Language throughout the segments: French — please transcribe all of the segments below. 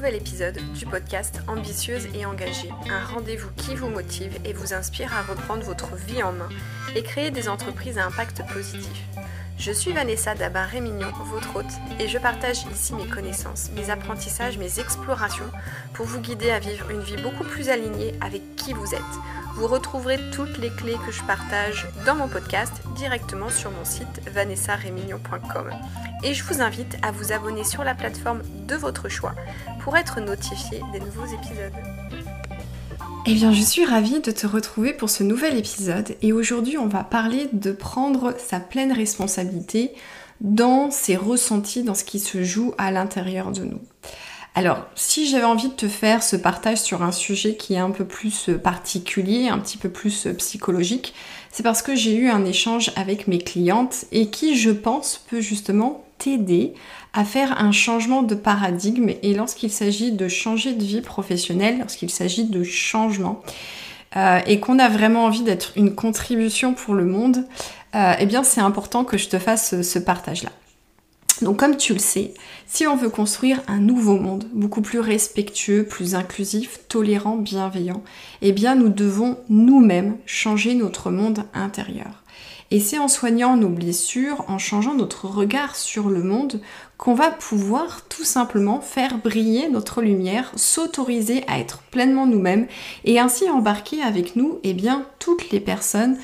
nouvel épisode du podcast Ambitieuse et engagée, un rendez-vous qui vous motive et vous inspire à reprendre votre vie en main et créer des entreprises à impact positif. Je suis Vanessa Dabar-Rémignon, votre hôte, et je partage ici mes connaissances, mes apprentissages, mes explorations pour vous guider à vivre une vie beaucoup plus alignée avec qui vous êtes. Vous retrouverez toutes les clés que je partage dans mon podcast directement sur mon site vanessarémignon.com. Et je vous invite à vous abonner sur la plateforme de votre choix pour être notifié des nouveaux épisodes. Eh bien, je suis ravie de te retrouver pour ce nouvel épisode et aujourd'hui, on va parler de prendre sa pleine responsabilité dans ses ressentis, dans ce qui se joue à l'intérieur de nous. Alors, si j'avais envie de te faire ce partage sur un sujet qui est un peu plus particulier, un petit peu plus psychologique, c'est parce que j'ai eu un échange avec mes clientes et qui, je pense, peut justement t'aider à faire un changement de paradigme et lorsqu'il s'agit de changer de vie professionnelle, lorsqu'il s'agit de changement, euh, et qu'on a vraiment envie d'être une contribution pour le monde, euh, eh bien c'est important que je te fasse ce partage-là. Donc comme tu le sais, si on veut construire un nouveau monde, beaucoup plus respectueux, plus inclusif, tolérant, bienveillant, eh bien nous devons nous-mêmes changer notre monde intérieur. Et c'est en soignant nos blessures, en changeant notre regard sur le monde, qu'on va pouvoir tout simplement faire briller notre lumière, s'autoriser à être pleinement nous-mêmes et ainsi embarquer avec nous eh bien, toutes les personnes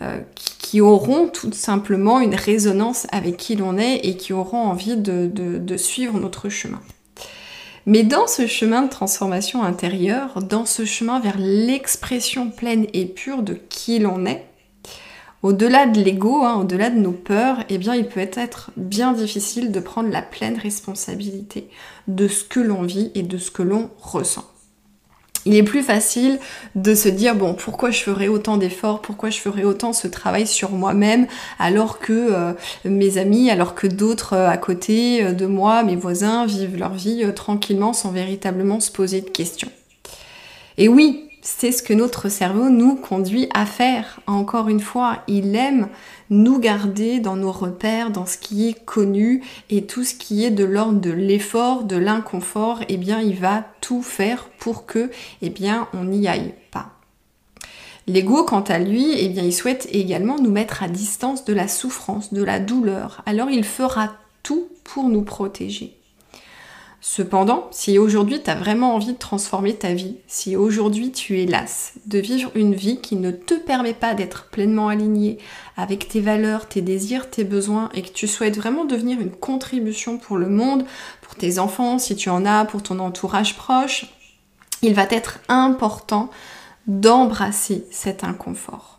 euh, qui, auront tout simplement une résonance avec qui l'on est et qui auront envie de suivre notre chemin. Mais dans ce chemin de transformation intérieure, dans ce chemin vers l'expression pleine et pure de qui l'on est, au-delà de l'ego, hein, au-delà de nos peurs, eh bien, il peut être bien difficile de prendre la pleine responsabilité de ce que l'on vit et de ce que l'on ressent. Il est plus facile de se dire bon pourquoi je ferais autant d'efforts, pourquoi je ferais autant ce travail sur moi-même alors que euh, mes amis, alors que d'autres euh, à côté euh, de moi, mes voisins vivent leur vie tranquillement sans véritablement se poser de questions. Et oui, c'est ce que notre cerveau nous conduit à faire. Encore une fois, il aime nous garder dans nos repères, dans ce qui est connu et tout ce qui est de l'ordre de l'effort, de l'inconfort, eh bien il va tout faire pour que eh bien on n'y aille pas. L'ego, quant à lui, eh bien il souhaite également nous mettre à distance de la souffrance, de la douleur. Alors il fera tout pour nous protéger. Cependant, si aujourd'hui tu as vraiment envie de transformer ta vie, si aujourd'hui tu es lasse de vivre une vie qui ne te permet pas d'être pleinement alignée avec tes valeurs, tes désirs, tes besoins et que tu souhaites vraiment devenir une contribution pour le monde, pour tes enfants si tu en as, pour ton entourage proche, il va être important d'embrasser cet inconfort.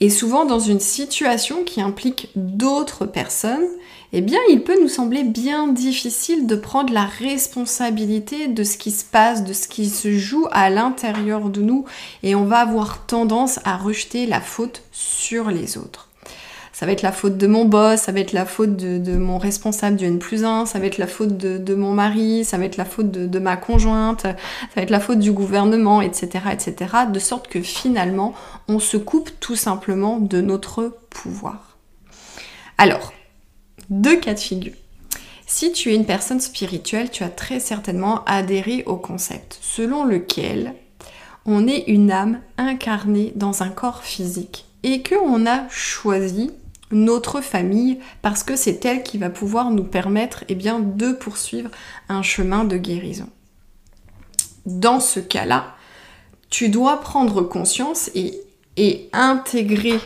Et souvent dans une situation qui implique d'autres personnes, eh bien il peut nous sembler bien difficile de prendre la responsabilité de ce qui se passe, de ce qui se joue à l'intérieur de nous et on va avoir tendance à rejeter la faute sur les autres. Ça va être la faute de mon boss, ça va être la faute de, mon responsable du N plus 1, ça va être la faute de, mon mari, ça va être la faute de, ma conjointe, ça va être la faute du gouvernement, etc., etc. De sorte que finalement, on se coupe tout simplement de notre pouvoir. Alors, deux cas de figure. Si tu es une personne spirituelle, tu as très certainement adhéré au concept selon lequel on est une âme incarnée dans un corps physique et qu'on a choisi notre famille parce que c'est elle qui va pouvoir nous permettre eh de poursuivre un chemin de guérison. Dans ce cas-là, tu dois prendre conscience et, et intégrer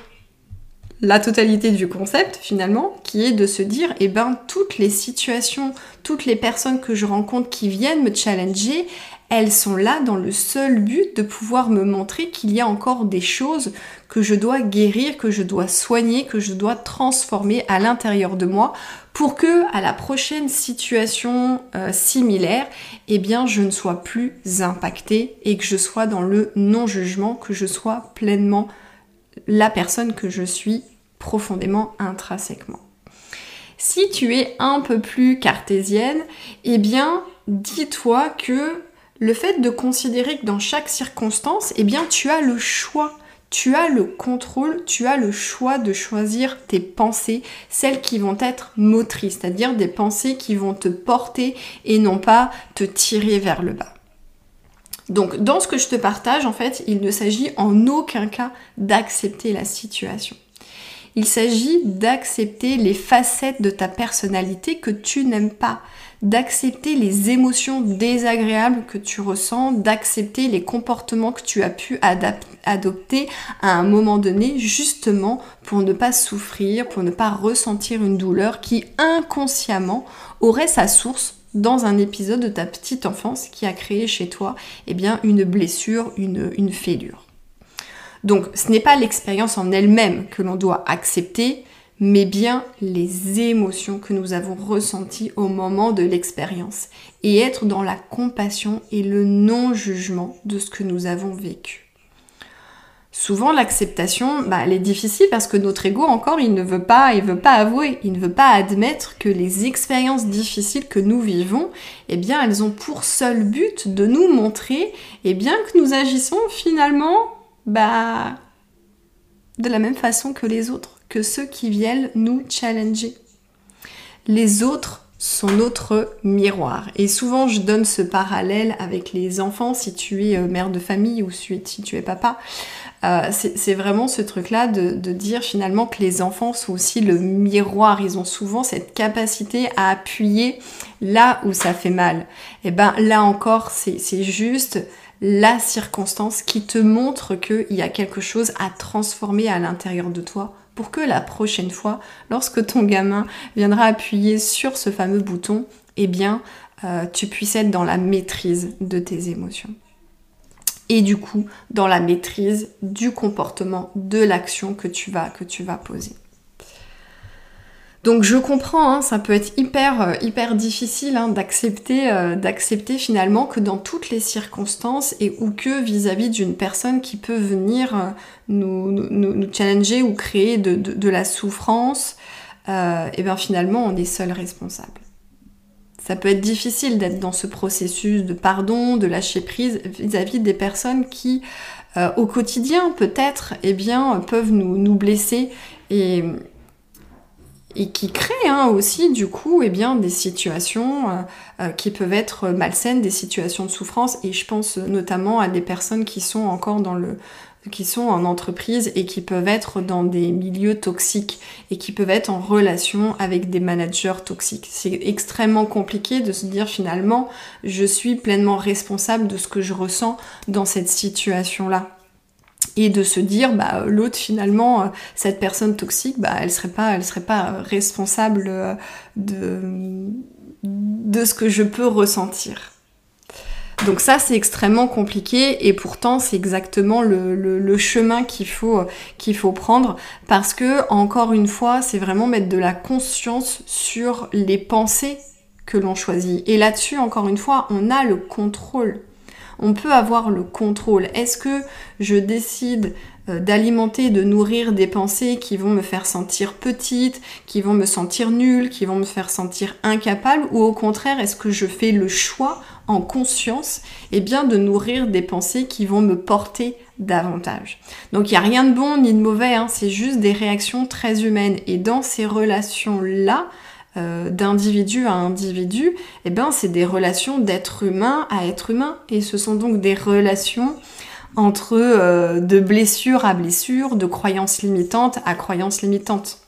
la totalité du concept finalement, qui est de se dire, eh ben, toutes les situations, toutes les personnes que je rencontre qui viennent me challenger, elles sont là dans le seul but de pouvoir me montrer qu'il y a encore des choses que je dois guérir, que je dois soigner, que je dois transformer à l'intérieur de moi pour que à la prochaine situation euh, similaire, eh bien je ne sois plus impactée et que je sois dans le non-jugement, que je sois pleinement la personne que je suis profondément intrinsèquement. Si tu es un peu plus cartésienne, eh bien, dis-toi que le fait de considérer que dans chaque circonstance, eh bien, tu as le choix. tu as le contrôle, tu as le choix de choisir tes pensées, celles qui vont être motrices, c'est-à-dire des pensées qui vont te porter et non pas te tirer vers le bas. Donc dans ce que je te partage, en fait, il ne s'agit en aucun cas d'accepter la situation. Il s'agit d'accepter les facettes de ta personnalité que tu n'aimes pas, d'accepter les émotions désagréables que tu ressens, d'accepter les comportements que tu as pu adopter à un moment donné justement pour ne pas souffrir, pour ne pas ressentir une douleur qui inconsciemment aurait sa source dans un épisode de ta petite enfance qui a créé chez toi eh bien, une blessure, une, une fêlure. Donc ce n'est pas l'expérience en elle-même que l'on doit accepter, mais bien les émotions que nous avons ressenties au moment de l'expérience et être dans la compassion et le non-jugement de ce que nous avons vécu. Souvent l'acceptation, bah, elle est difficile parce que notre ego encore, il ne veut pas, il veut pas avouer, il ne veut pas admettre que les expériences difficiles que nous vivons, eh bien, elles ont pour seul but de nous montrer, eh bien, que nous agissons finalement, bah, de la même façon que les autres que ceux qui viennent nous challenger. Les autres sont notre miroir. Et souvent, je donne ce parallèle avec les enfants, si tu es euh, mère de famille ou si tu es papa. Euh, c'est vraiment ce truc-là de, dire finalement que les enfants sont aussi le miroir. Ils ont souvent cette capacité à appuyer là où ça fait mal. Et ben là encore, c'est juste la circonstance qui te montre qu'il y a quelque chose à transformer à l'intérieur de toi pour que la prochaine fois, lorsque ton gamin viendra appuyer sur ce fameux bouton, eh bien, euh, tu puisses être dans la maîtrise de tes émotions. Et du coup, dans la maîtrise du comportement, de l'action que tu vas, que tu vas poser. Donc je comprends, hein, ça peut être hyper, euh, hyper difficile hein, d'accepter, euh, d'accepter finalement que dans toutes les circonstances et ou que vis-à-vis d'une personne qui peut venir euh, nous, nous, challenger ou créer de, la souffrance, et bien finalement on est seul responsable. Ça peut être difficile d'être dans ce processus de pardon, de lâcher prise vis-à-vis des personnes qui, au quotidien peut-être, eh bien, peuvent nous, nous blesser et et qui crée hein, aussi du coup eh bien, des situations euh, euh, qui peuvent être malsaines, des situations de souffrance et je pense notamment à des personnes qui sont encore dans le qui sont en entreprise et qui peuvent être dans des milieux toxiques et qui peuvent être en relation avec des managers toxiques. C'est extrêmement compliqué de se dire finalement je suis pleinement responsable de ce que je ressens dans cette situation-là et de se dire bah l'autre finalement euh, cette personne toxique bah elle serait pas elle serait pas responsable euh, de de ce que je peux ressentir. Donc ça c'est extrêmement compliqué et pourtant c'est exactement le, le, chemin qu'il faut qu'il faut prendre parce que encore une fois c'est vraiment mettre de la conscience sur les pensées que l'on choisit. Et là-dessus encore une fois on a le contrôle on peut avoir le contrôle. Est-ce que je décide euh, d'alimenter, de nourrir des pensées qui vont me faire sentir petite, qui vont me sentir nulle, qui vont me faire sentir incapable, ou au contraire, est-ce que je fais le choix en conscience eh bien, de nourrir des pensées qui vont me porter davantage? Donc il n'y a rien de bon ni de mauvais, hein. c'est juste des réactions très humaines. Et dans ces relations-là, euh, d'individu à individu, eh ben, c'est des relations d'être humain à être humain. Et ce sont donc des relations entre euh, de blessure à blessure, de croyances limitantes à croyances limitantes.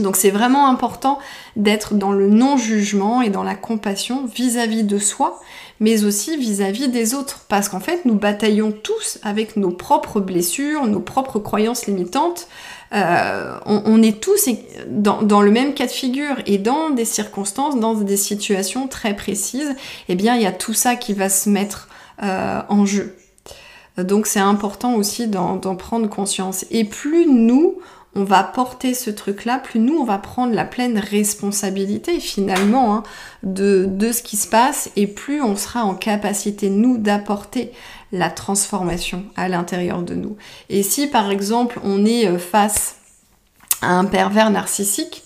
Donc c'est vraiment important d'être dans le non-jugement et dans la compassion vis-à-vis de soi, mais aussi vis-à-vis -vis des autres. Parce qu'en fait, nous bataillons tous avec nos propres blessures, nos propres croyances limitantes, euh, on, est tous dans, le même cas de figure et dans des circonstances, dans des situations très précises, eh bien il y a tout ça qui va se mettre euh, en jeu. Donc c'est important aussi d'en prendre conscience. Et plus nous, on va porter ce truc-là, plus nous, on va prendre la pleine responsabilité finalement hein, de, ce qui se passe et plus on sera en capacité, nous, d'apporter la transformation à l'intérieur de nous. Et si par exemple on est euh, face à un pervers narcissique,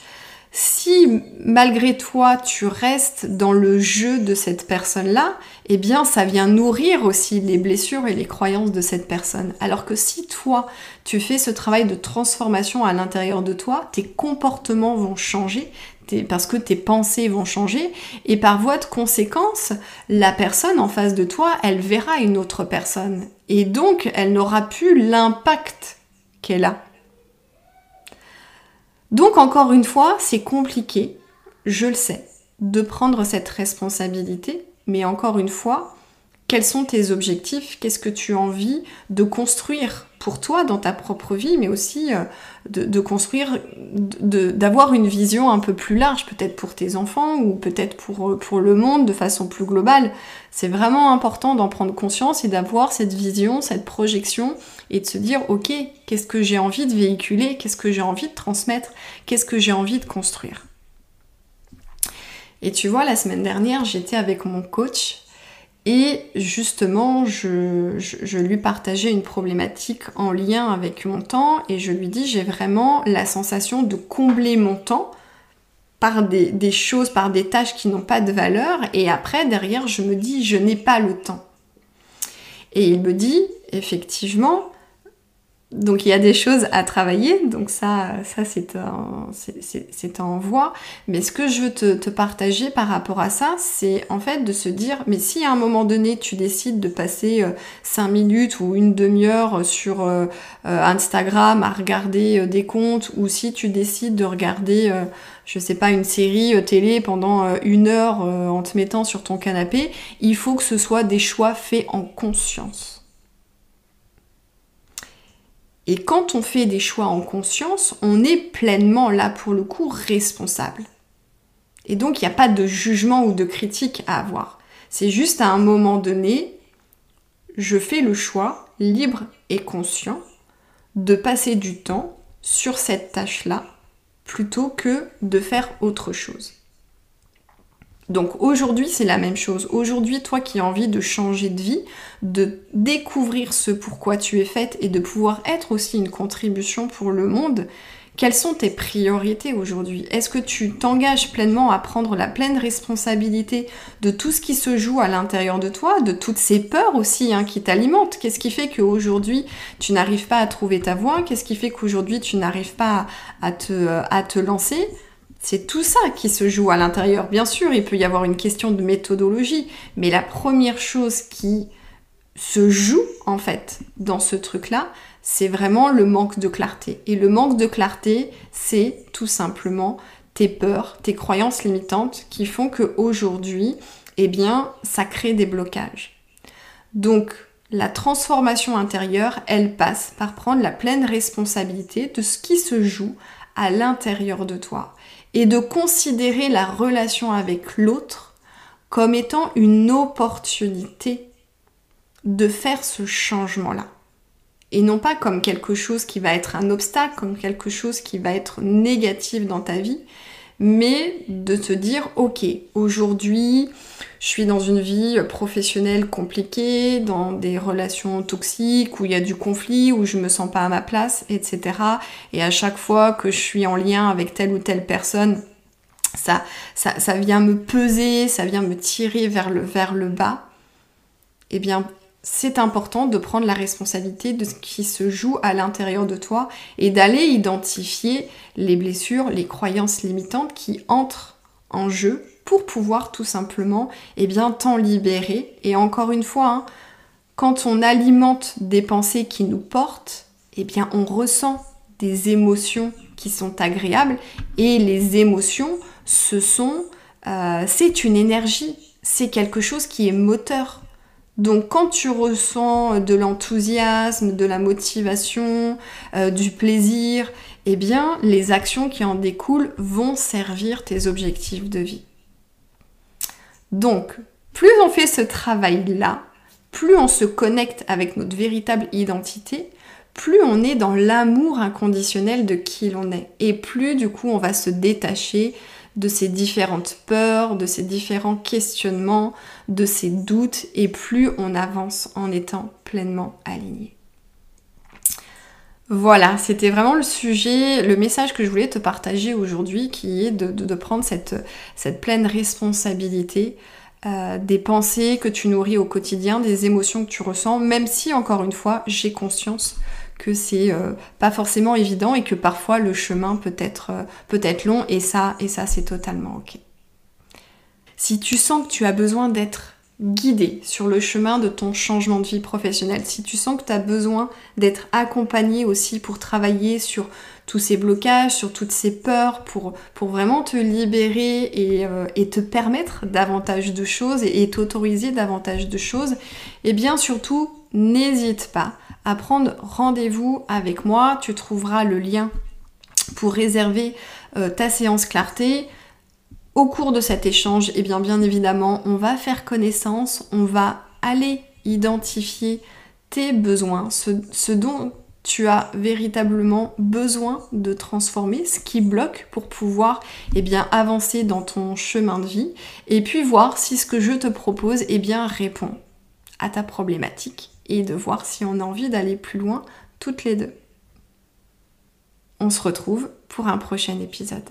Si malgré toi tu restes dans le jeu de cette personne-là, eh bien ça vient nourrir aussi les blessures et les croyances de cette personne. Alors que si toi tu fais ce travail de transformation à l'intérieur de toi, tes comportements vont changer, parce que tes pensées vont changer et par voie de conséquence, la personne en face de toi, elle verra une autre personne et donc elle n'aura plus l'impact qu'elle a. Donc encore une fois, c'est compliqué, je le sais, de prendre cette responsabilité, mais encore une fois, quels sont tes objectifs? Qu'est-ce que tu as envie de construire? Pour toi dans ta propre vie, mais aussi euh, de, construire, d'avoir une vision un peu plus large, peut-être pour tes enfants ou peut-être pour, euh, pour le monde de façon plus globale. C'est vraiment important d'en prendre conscience et d'avoir cette vision, cette projection et de se dire, ok, qu'est-ce que j'ai envie de véhiculer, qu'est-ce que j'ai envie de transmettre, qu'est-ce que j'ai envie de construire? Et tu vois, la semaine dernière, j'étais avec mon coach et justement, je, lui partageais une problématique en lien avec mon temps et je lui dis, j'ai vraiment la sensation de combler mon temps par des, choses, par des tâches qui n'ont pas de valeur et après, derrière, je me dis, je n'ai pas le temps. Et il me dit, effectivement, donc il y a des choses à travailler, donc ça, ça c'est en voie. Mais ce que je veux te, partager par rapport à ça, c'est en fait de se dire, mais si à un moment donné tu décides de passer 5 euh, minutes ou une demi-heure sur euh, euh, Instagram à regarder des comptes, ou si tu décides de regarder, je sais pas, une série télé pendant une heure en te mettant sur ton canapé, il faut que ce soit des choix faits en conscience. Et quand on fait des choix en conscience, on est pleinement là pour le coup responsable. Et donc il n'y a pas de jugement ou de critique à avoir. C'est juste à un moment donné, je fais le choix libre et conscient de passer du temps sur cette tâche-là plutôt que de faire autre chose. Donc aujourd'hui, c'est la même chose. Aujourd'hui, toi qui as envie de changer de vie, de découvrir ce pourquoi tu es faite et de pouvoir être aussi une contribution pour le monde, quelles sont tes priorités aujourd'hui? Est-ce que tu t'engages pleinement à prendre la pleine responsabilité de tout ce qui se joue à l'intérieur de toi, de toutes ces peurs aussi hein, qui t'alimentent? Qu'est-ce qui fait qu'aujourd'hui tu n'arrives pas à trouver ta voie? Qu'est-ce qui fait qu'aujourd'hui tu n'arrives pas à te, à te lancer? C'est tout ça qui se joue à l'intérieur. Bien sûr, il peut y avoir une question de méthodologie, mais la première chose qui se joue en fait dans ce truc-là, c'est vraiment le manque de clarté. Et le manque de clarté, c'est tout simplement tes peurs, tes croyances limitantes qui font qu'aujourd'hui, eh bien, ça crée des blocages. Donc, la transformation intérieure, elle passe par prendre la pleine responsabilité de ce qui se joue à l'intérieur de toi et de considérer la relation avec l'autre comme étant une opportunité de faire ce changement-là. Et non pas comme quelque chose qui va être un obstacle, comme quelque chose qui va être négatif dans ta vie, mais de te dire, ok, aujourd'hui, je suis dans une vie professionnelle compliquée, dans des relations toxiques, où il y a du conflit, où je me sens pas à ma place, etc. Et à chaque fois que je suis en lien avec telle ou telle personne, ça, ça, ça vient me peser, ça vient me tirer vers le, vers le bas. Eh bien, c'est important de prendre la responsabilité de ce qui se joue à l'intérieur de toi et d'aller identifier les blessures, les croyances limitantes qui entrent en jeu pour pouvoir tout simplement eh bien t'en libérer. Et encore une fois hein, quand on alimente des pensées qui nous portent eh bien on ressent des émotions qui sont agréables et les émotions ce sont euh, c'est une énergie c'est quelque chose qui est moteur donc quand tu ressens de l'enthousiasme, de la motivation, euh, du plaisir, eh bien les actions qui en découlent vont servir tes objectifs de vie. Donc, plus on fait ce travail-là, plus on se connecte avec notre véritable identité, plus on est dans l'amour inconditionnel de qui l'on est. Et plus du coup on va se détacher de ces différentes peurs, de ces différents questionnements, de ces doutes, et plus on avance en étant pleinement aligné. Voilà, c'était vraiment le sujet, le message que je voulais te partager aujourd'hui, qui est de, prendre cette, cette, pleine responsabilité euh, des pensées que tu nourris au quotidien, des émotions que tu ressens, même si, encore une fois, j'ai conscience que c'est euh, pas forcément évident et que parfois le chemin peut être, euh, peut être long, et ça, et ça c'est totalement ok. Si tu sens que tu as besoin d'être guidé sur le chemin de ton changement de vie professionnelle, si tu sens que tu as besoin d'être accompagné aussi pour travailler sur tous ces blocages, sur toutes ces peurs, pour, vraiment te libérer et, euh, te permettre davantage de choses et, t'autoriser davantage de choses, et eh bien surtout, n'hésite pas à prendre rendez-vous avec moi. Tu trouveras le lien pour réserver euh, ta séance clarté. Au cours de cet échange, eh bien, bien évidemment, on va faire connaissance, on va aller identifier tes besoins, ce, dont tu as véritablement besoin de transformer, ce qui bloque pour pouvoir eh avancer dans ton chemin de vie, et puis voir si ce que je te propose eh répond à ta problématique, et de voir si on a envie d'aller plus loin toutes les deux. On se retrouve pour un prochain épisode.